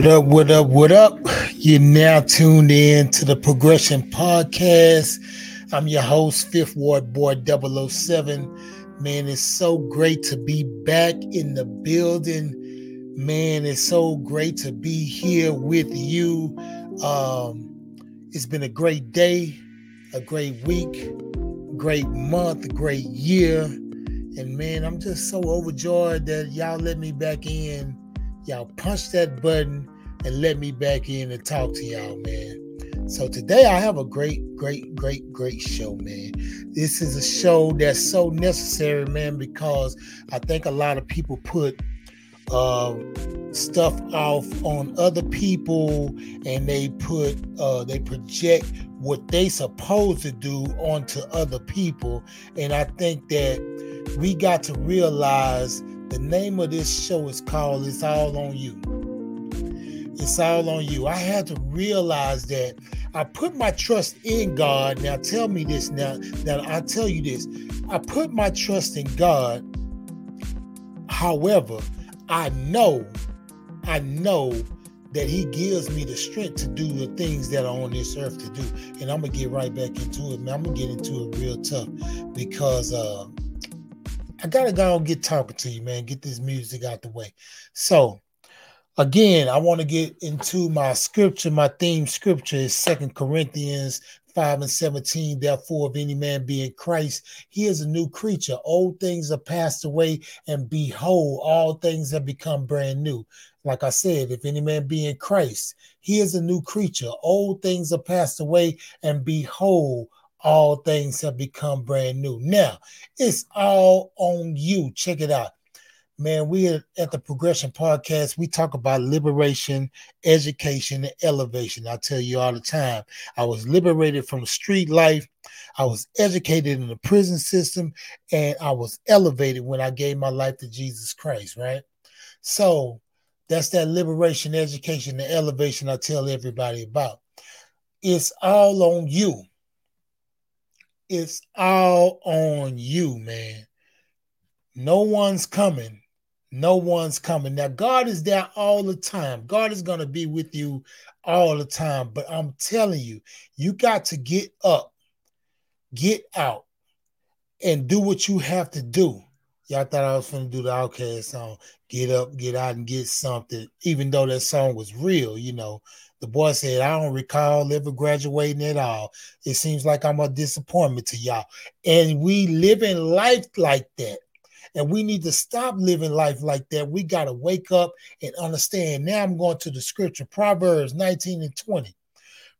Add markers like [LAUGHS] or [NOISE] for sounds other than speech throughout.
What up, what up, what up? You're now tuned in to the Progression Podcast. I'm your host, Fifth Ward Boy 007. Man, it's so great to be back in the building. Man, it's so great to be here with you. Um, it's been a great day, a great week, great month, a great year. And man, I'm just so overjoyed that y'all let me back in y'all punch that button and let me back in and talk to y'all, man. So today I have a great, great, great, great show, man. This is a show that's so necessary, man, because I think a lot of people put uh, stuff off on other people and they put uh, they project what they supposed to do onto other people and i think that we got to realize the name of this show is called It's All on You. It's all on you. I had to realize that I put my trust in God. Now tell me this now. Now I tell you this. I put my trust in God. However, I know, I know that he gives me the strength to do the things that are on this earth to do. And I'm gonna get right back into it, man. I'm gonna get into it real tough because uh I gotta go and get talking to you, man. Get this music out the way. So again, I want to get into my scripture. My theme scripture is Second Corinthians 5 and 17. Therefore, if any man be in Christ, he is a new creature. Old things are passed away, and behold, all things have become brand new. Like I said, if any man be in Christ, he is a new creature. Old things are passed away, and behold, all things have become brand new. Now, it's all on you. Check it out. Man, we at the Progression Podcast, we talk about liberation, education, and elevation. I tell you all the time, I was liberated from street life. I was educated in the prison system, and I was elevated when I gave my life to Jesus Christ, right? So that's that liberation, education, and elevation I tell everybody about. It's all on you it's all on you, man. No one's coming. No one's coming. Now, God is there all the time. God is going to be with you all the time. But I'm telling you, you got to get up, get out, and do what you have to do. Y'all thought I was going to do the OutKast song, Get Up, Get Out, and Get Something, even though that song was real, you know. The boy said, I don't recall ever graduating at all. It seems like I'm a disappointment to y'all. And we live in life like that. And we need to stop living life like that. We got to wake up and understand. Now I'm going to the scripture, Proverbs 19 and 20.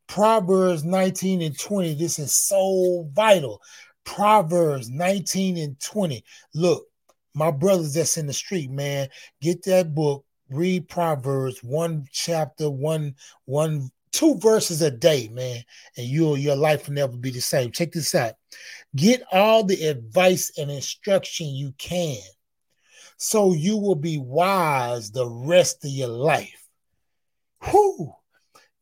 Proverbs 19 and 20. This is so vital. Proverbs 19 and 20. Look, my brothers that's in the street, man, get that book, read Proverbs, one chapter, one, one, two verses a day, man, and you your life will never be the same. Check this out. Get all the advice and instruction you can so you will be wise the rest of your life. Whoo!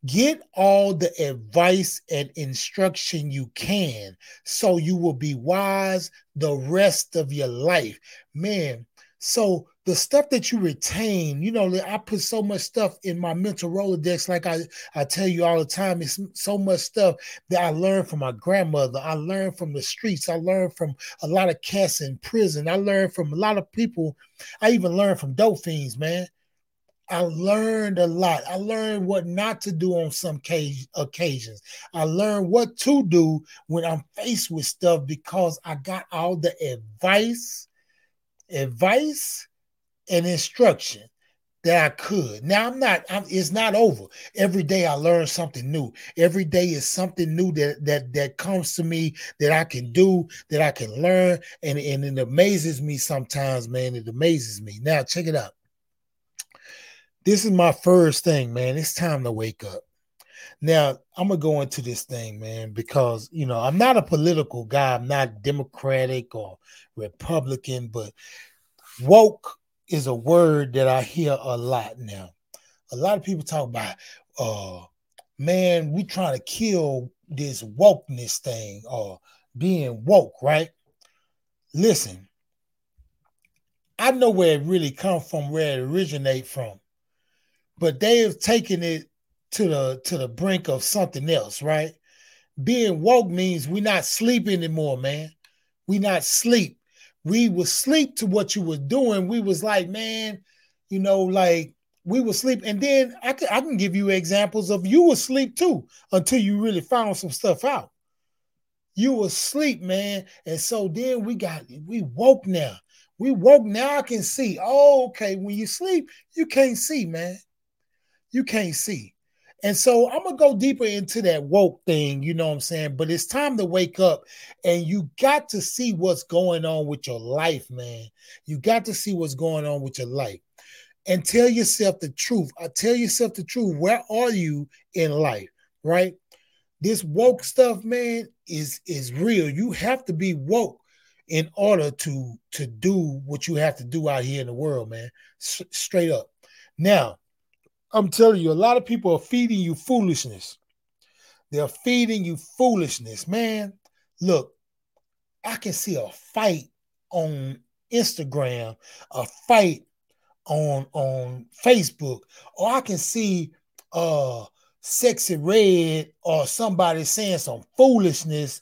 Get all the advice and instruction you can so you will be wise the rest of your life. Man, so the stuff that you retain, you know, I put so much stuff in my mental Rolodex, like I, I tell you all the time, it's so much stuff that I learned from my grandmother. I learned from the streets. I learned from a lot of cats in prison. I learned from a lot of people. I even learned from dope fiends, man. I learned a lot. I learned what not to do on some occasions. I learned what to do when I'm faced with stuff because I got all the advice, advice, and instruction that I could. Now I'm not. I'm, it's not over. Every day I learn something new. Every day is something new that that that comes to me that I can do, that I can learn, and and it amazes me sometimes, man. It amazes me. Now check it out this is my first thing, man. It's time to wake up. Now, I'm gonna go into this thing, man, because you know I'm not a political guy. I'm not Democratic or Republican, but woke is a word that I hear a lot now. A lot of people talk about, uh, man, we trying to kill this wokeness thing or being woke, right? Listen, I know where it really come from, where it originate from but they have taken it to the to the brink of something else, right? Being woke means we not sleep anymore, man. We not sleep. We was sleep to what you were doing. We was like, man, you know, like we would sleep. And then I can, I can give you examples of you would sleep too until you really found some stuff out. You were sleep, man. And so then we got, we woke now. We woke now. I can see. Oh, okay. When you sleep, you can't see, man. You can't see. And so I'm gonna go deeper into that woke thing, you know what I'm saying? But it's time to wake up and you got to see what's going on with your life, man. You got to see what's going on with your life and tell yourself the truth. I tell yourself the truth. Where are you in life? Right? This woke stuff, man, is is real. You have to be woke in order to to do what you have to do out here in the world, man. S- straight up. Now, I'm telling you, a lot of people are feeding you foolishness. They're feeding you foolishness, man. Look, I can see a fight on Instagram, a fight on on Facebook, or I can see uh Sexyy Red or somebody saying some foolishness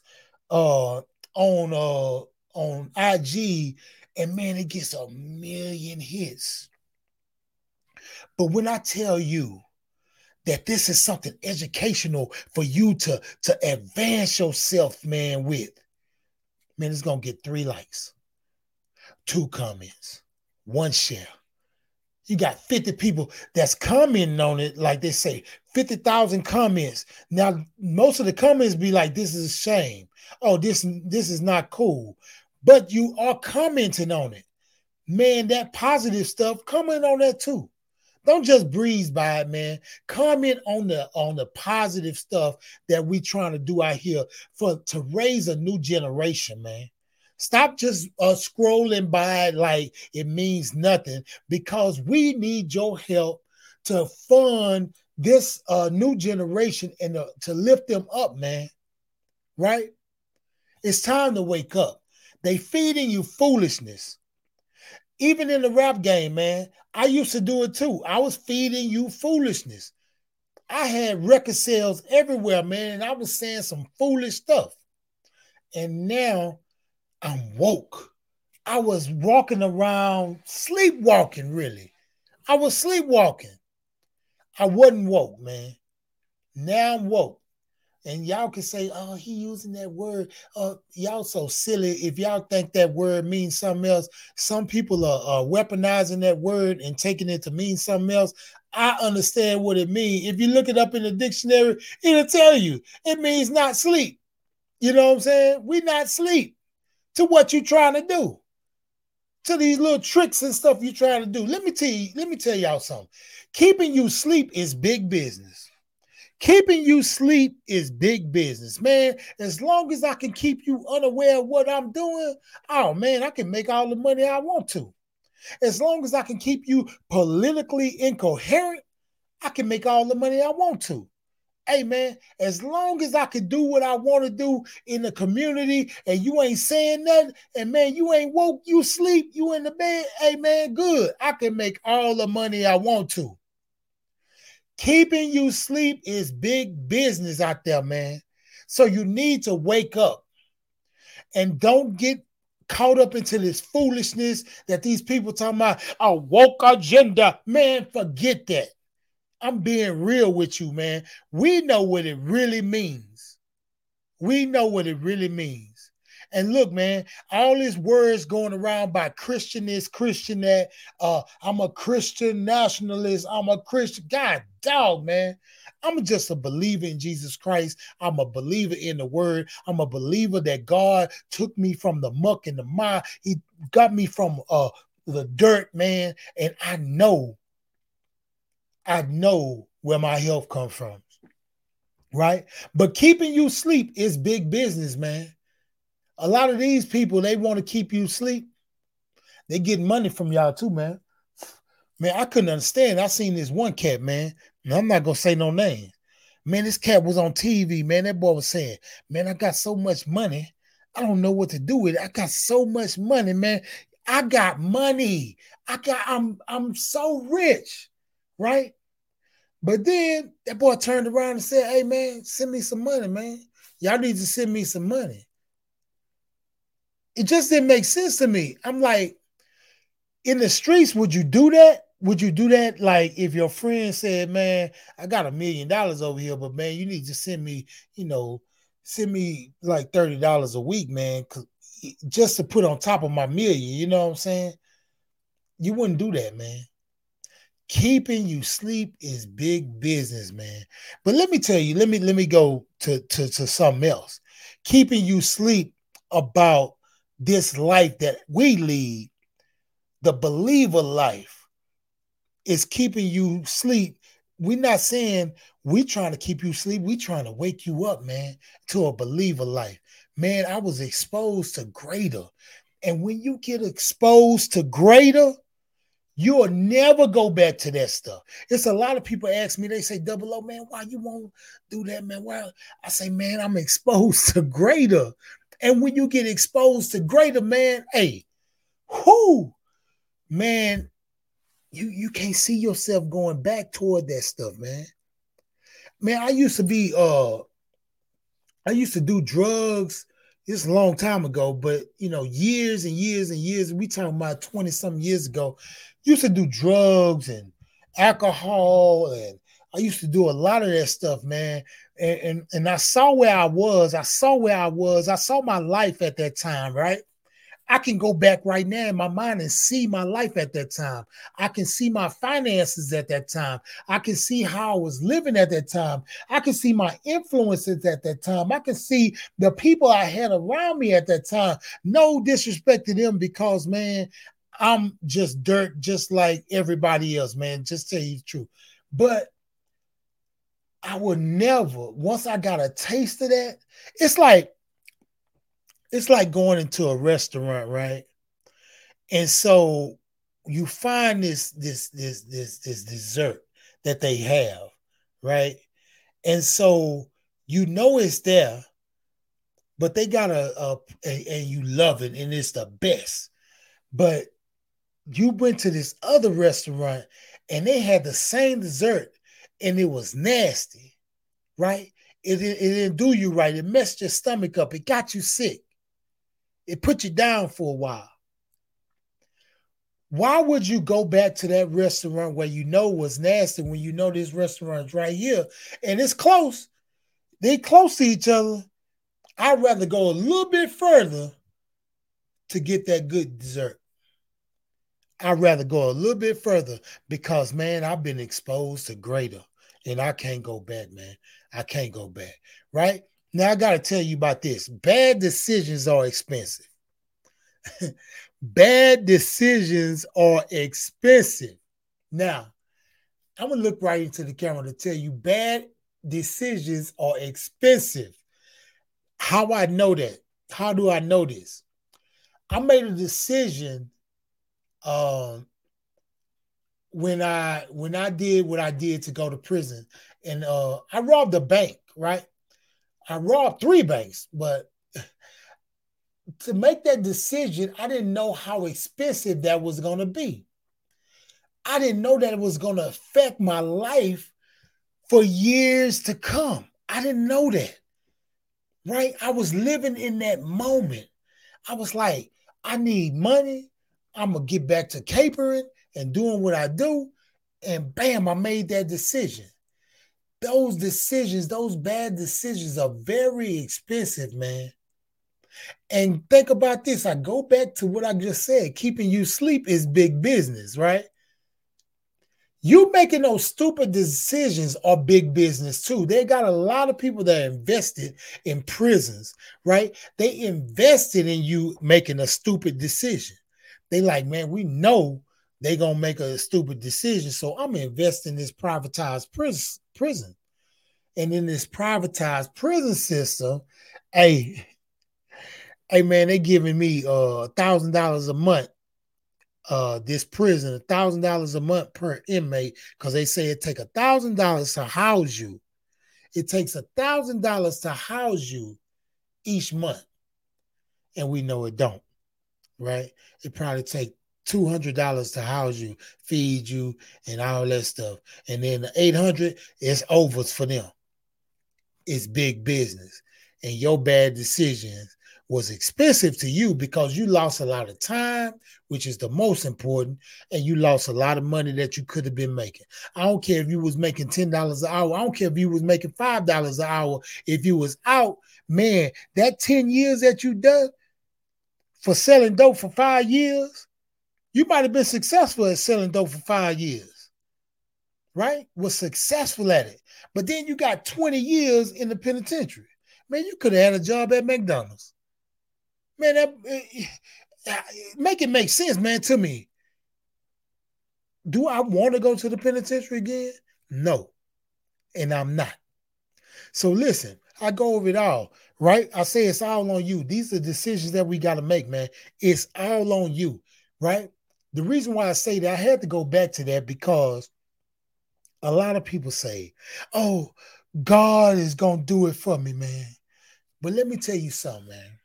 uh on uh on IG and man it gets a million hits. But when I tell you that this is something educational for you to to advance yourself man with man it's going to get 3 likes, 2 comments, 1 share you got 50 people that's commenting on it, like they say, 50,000 comments. Now, most of the comments be like, this is a shame. Oh, this, this is not cool. But you are commenting on it. Man, that positive stuff, comment on that too. Don't just breeze by it, man. Comment on the on the positive stuff that we trying to do out here for to raise a new generation, man. Stop just uh, scrolling by like it means nothing because we need your help to fund this uh, new generation and to, to lift them up, man. Right? It's time to wake up. They feeding you foolishness. Even in the rap game, man, I used to do it too. I was feeding you foolishness. I had record sales everywhere, man, and I was saying some foolish stuff. And now I'm woke. I was walking around sleepwalking, really. I was sleepwalking. I wasn't woke, man. Now I'm woke. And y'all can say, oh, he using that word. Uh, y'all so silly. If y'all think that word means something else, some people are, are weaponizing that word and taking it to mean something else. I understand what it means. If you look it up in the dictionary, it'll tell you it means not sleep. You know what I'm saying? We not sleep to what you're trying to do, to these little tricks and stuff you're trying to do. Let me tell you, let me tell y'all something. Keeping you sleep is big business. Keeping you sleep is big business, man. As long as I can keep you unaware of what I'm doing, oh man, I can make all the money I want to. As long as I can keep you politically incoherent, I can make all the money I want to hey man, as long as I can do what I want to do in the community and you ain't saying nothing, and man, you ain't woke, you sleep, you in the bed, hey man, good. I can make all the money I want to. Keeping you sleep is big business out there, man. So you need to wake up and don't get caught up into this foolishness that these people talking about a woke agenda. Man, forget that. I'm being real with you, man. We know what it really means. We know what it really means. And look, man, all these words going around by Christian this, Christian that. Uh, I'm a Christian nationalist. I'm a Christian. God, dog, man. I'm just a believer in Jesus Christ. I'm a believer in the word. I'm a believer that God took me from the muck and the mire. He got me from uh the dirt, man. And I know I know where my health comes from. Right? But keeping you sleep is big business, man. A lot of these people, they want to keep you sleep. They get money from y'all too, man. Man, I couldn't understand. I seen this one cat, man. I'm not gonna say no name. Man, this cat was on TV, man. That boy was saying, Man, I got so much money. I don't know what to do with it. I got so much money, man. I got money. I got I'm I'm so rich, right? But then that boy turned around and said, Hey man, send me some money, man. Y'all need to send me some money. It just didn't make sense to me. I'm like, in the streets, would you do that? Would you do that? Like if your friend said, Man, I got a million dollars over here, but man, you need to send me, you know, send me like $30 a week, man, just to put on top of my million. You know what I'm saying? You wouldn't do that, man. Keeping you sleep is big business, man. But let me tell you, let me let me go to, to, to something else. Keeping you sleep about this life that we lead, the believer life, is keeping you sleep. We're not saying we trying to keep you sleep. We trying to wake you up, man, to a believer life. Man, I was exposed to greater. And when you get exposed to greater, You'll never go back to that stuff. It's a lot of people ask me, they say, Double O, man, why you won't do that, man? Why? I say, man, I'm exposed [LAUGHS] to greater. And when you get exposed to greater, man, hey, who, man, you, you can't see yourself going back toward that stuff, man. Man, I used to be uh I used to do drugs. It's a long time ago, but you know, years and years and years. We talking about 20 some years ago used to do drugs and alcohol and I used to do a lot of that stuff, man. And, and, I saw where I was. I saw where I was. I saw my life at that time, right? I can go back right now in my mind and see my life at that time. I can see my finances at that time. I can see how I was living at that time. I can see my influences at that time. I can see the people I had around me at that time. No disrespect to them because, man, I'm just dirt, just like everybody else, man. Just tell you the truth. But I would never, once I got a taste of that, it's like it's like going into a restaurant, right? And so you find this this this this this dessert that they have, right? And so you know it's there, but they got a, a, a and you love it and it's the best. But you went to this other restaurant and they had the same dessert and it was nasty, right? It, it, it, didn't do you right. It messed your stomach up. It got you sick. It put you down for a while. Why would you go back to that restaurant where you know was nasty when you know this restaurant's right here and it's close? They close to each other. I'd rather go a little bit further to get that good dessert. I'd rather go a little bit further because, man, I've been exposed to greater and I can't go back, man. I can't go back. Right now, I got to tell you about this bad decisions are expensive. [LAUGHS] bad decisions are expensive. Now, I'm going to look right into the camera to tell you bad decisions are expensive. How I know that? How do I know this? I made a decision um, when I when I did what I did to go to prison, and uh, I robbed a bank, right? I robbed three banks, but [LAUGHS] to make that decision, I didn't know how expensive that was going to be. I didn't know that it was going to affect my life for years to come. I didn't know that. Right? I was living in that moment. I was like, I need money. I'm gonna get back to capering and doing what I do. And bam, I made that decision. Those decisions, those bad decisions are very expensive, man. And think about this. I go back to what I just said. Keeping you sleep is big business, right? You making those stupid decisions are big business too. They got a lot of people that invested in prisons, right? They invested in you making a stupid decision. They like, man, we know they gonna make a stupid decision, so I'm investing in this privatized prison. Prison, and in this privatized prison system, hey, hey, man, they giving me a uh, thousand dollars a month. Uh, this prison, a thousand dollars a month per inmate, because they say it take a thousand dollars to house you. It takes a thousand dollars to house you each month, and we know it don't right? It probably take $200 to house you, feed you, and all that stuff. And then the 800 is over for them. It's big business. And your bad decisions was expensive to you because you lost a lot of time, which is the most important, and you lost a lot of money that you could have been making. I don't care if you was making $10 an hour. I don't care if you was making $5 an hour. If you was out, man, that 10 years that you done for selling dope for five years, you might have been successful at selling dope for five years, right? Was successful at it. But then you got 20 years in the penitentiary. Man, you could have had a job at McDonald's man, that, eh, eh, make it make sense, man, to me. Do I want to go to the penitentiary again? No, and I'm not. So listen, I go over it all, right? I say it's all on you. These are decisions that we got to make, man. It's all on you, right? The reason why I say that, I had to go back to that because a lot of people say, oh, God is going to do it for me, man. But let me tell you something, man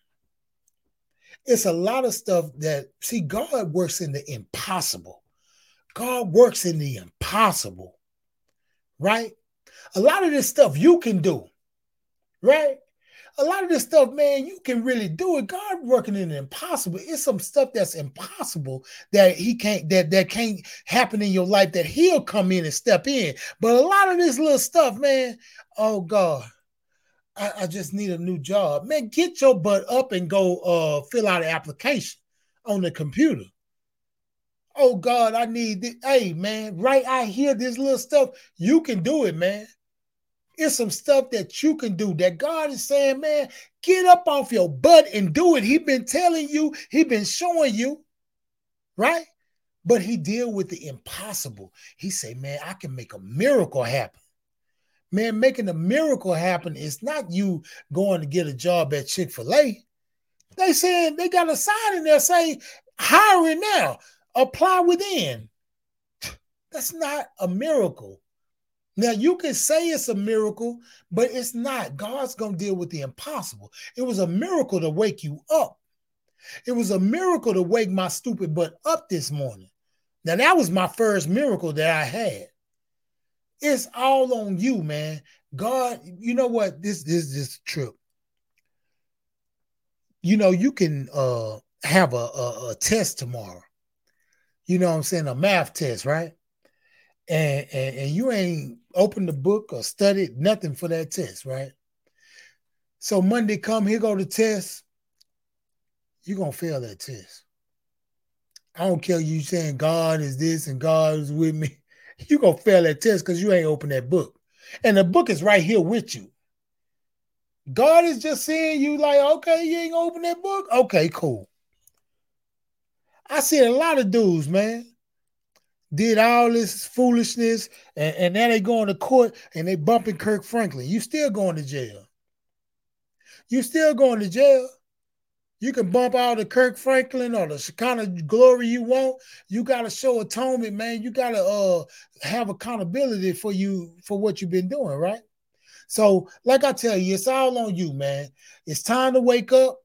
it's a lot of stuff that see God works in the impossible. God works in the impossible, right? A lot of this stuff you can do, right? A lot of this stuff, man, you can really do it. God working in the impossible. It's some stuff that's impossible that He can't that that can't happen in your life that He'll come in and step in. But a lot of this little stuff, man, oh God, I, I, just need a new job. Man, get your butt up and go uh, fill out an application on the computer. Oh God, I need this. Hey man, right I hear this little stuff. You can do it, man. It's some stuff that you can do that God is saying, man, get up off your butt and do it. He been telling you, he been showing you, right? But he deal with the impossible. He say, man, I can make a miracle happen man, making a miracle happen is not you going to get a job at Chick fil A. They saying they got a sign in there saying hiring now, apply within. That's not a miracle. Now you can say it's a miracle, but it's not. God's gonna deal with the impossible. It was a miracle to wake you up. It was a miracle to wake my stupid butt up this morning. Now that was my first miracle that I had. It's all on you, man. God, you know what? This this this trip. You know, you can uh have a, a, a test tomorrow. You know what I'm saying? A math test, right? And, and and you ain't opened the book or studied nothing for that test, right? So Monday come, here go the test. You're gonna fail that test. I don't care you saying God is this and God is with me [LAUGHS] you gonna fail that test because you ain't open that book. And the book is right here with you. God is just saying you like, okay, you ain't open that book. Okay, cool. I see a lot of dudes, man, did all this foolishness, and, and now they going to court and they bumping Kirk Franklin. You still going to jail. You still going to jail. You can bump out the Kirk Franklin or the kind of glory you want. You got to show atonement, man. You got to uh, have accountability for you for what you've been doing, right? So, like I tell you, it's all on you, man. It's time to wake up.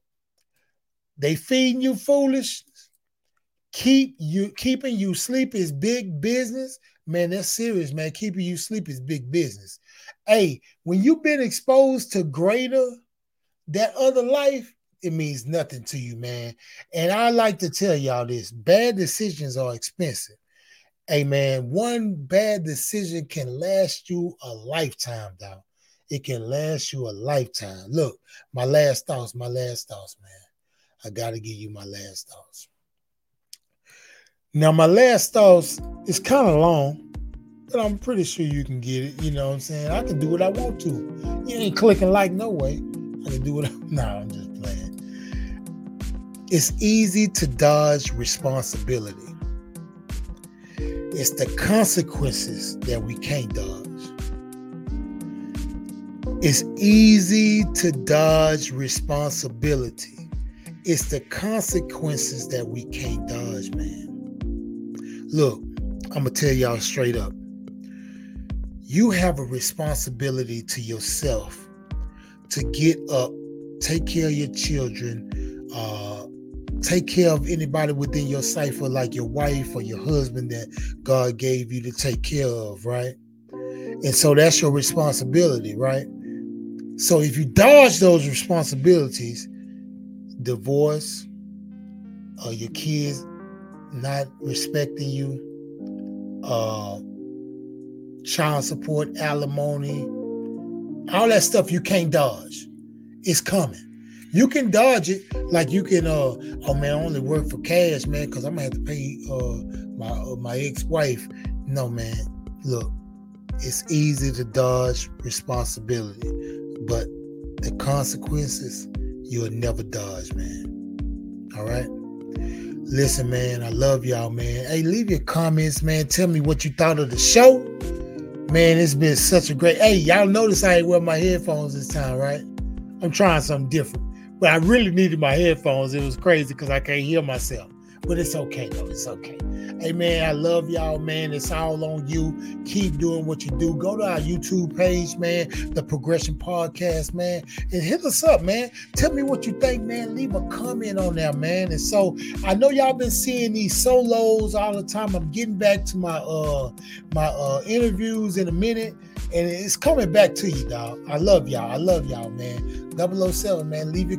They feeding you foolish. Keep you keeping you sleep is big business. Man, that's serious, man. Keeping you sleep is big business. Hey, when you've been exposed to greater that other life, it means nothing to you, man. And I like to tell y'all this bad decisions are expensive. Hey, man, one bad decision can last you a lifetime, dog. It can last you a lifetime. Look, my last thoughts, my last thoughts, man. I got to give you my last thoughts. Now, my last thoughts is kind of long, but I'm pretty sure you can get it. You know what I'm saying? I can do what I want to. You ain't clicking like no way. I can do what I. [LAUGHS] Nah, I'm just playing. it's easy to dodge responsibility. It's the consequences that we can't dodge. It's easy to dodge responsibility. It's the consequences that we can't dodge, man. Look, I'm going to tell y'all straight up. You have a responsibility to yourself to get up, take care of your children, uh, take care of anybody within your cipher, like your wife or your husband that God gave you to take care of, right? And so that's your responsibility, right? So if you dodge those responsibilities, divorce, uh, your kids not respecting you, uh, child support, alimony, all that stuff you can't dodge. It's coming. You can dodge it, like you can. Uh, oh man, I only work for cash, man, because I'm gonna have to pay uh my uh, my ex-wife. No, man. Look, it's easy to dodge responsibility, but the consequences you'll never dodge, man. All right. Listen, man, I love y'all, man. Hey, leave your comments, man. Tell me what you thought of the show. Man, it's been such a great. Hey, y'all notice I ain't wear my headphones this time, right? I'm trying something different. But I really needed my headphones. It was crazy because I can't hear myself. But it's okay though. It's okay. Hey man, I love y'all, man. It's all on you. Keep doing what you do. Go to our YouTube page, man, the Progression Podcast, man, and hit us up, man. Tell me what you think, man. Leave a comment on there, man. And so I know y'all been seeing these solos all the time. I'm getting back to my uh my uh interviews in a minute, and it's coming back to you, dog. I love y'all. I love y'all, man. 007, man. Leave your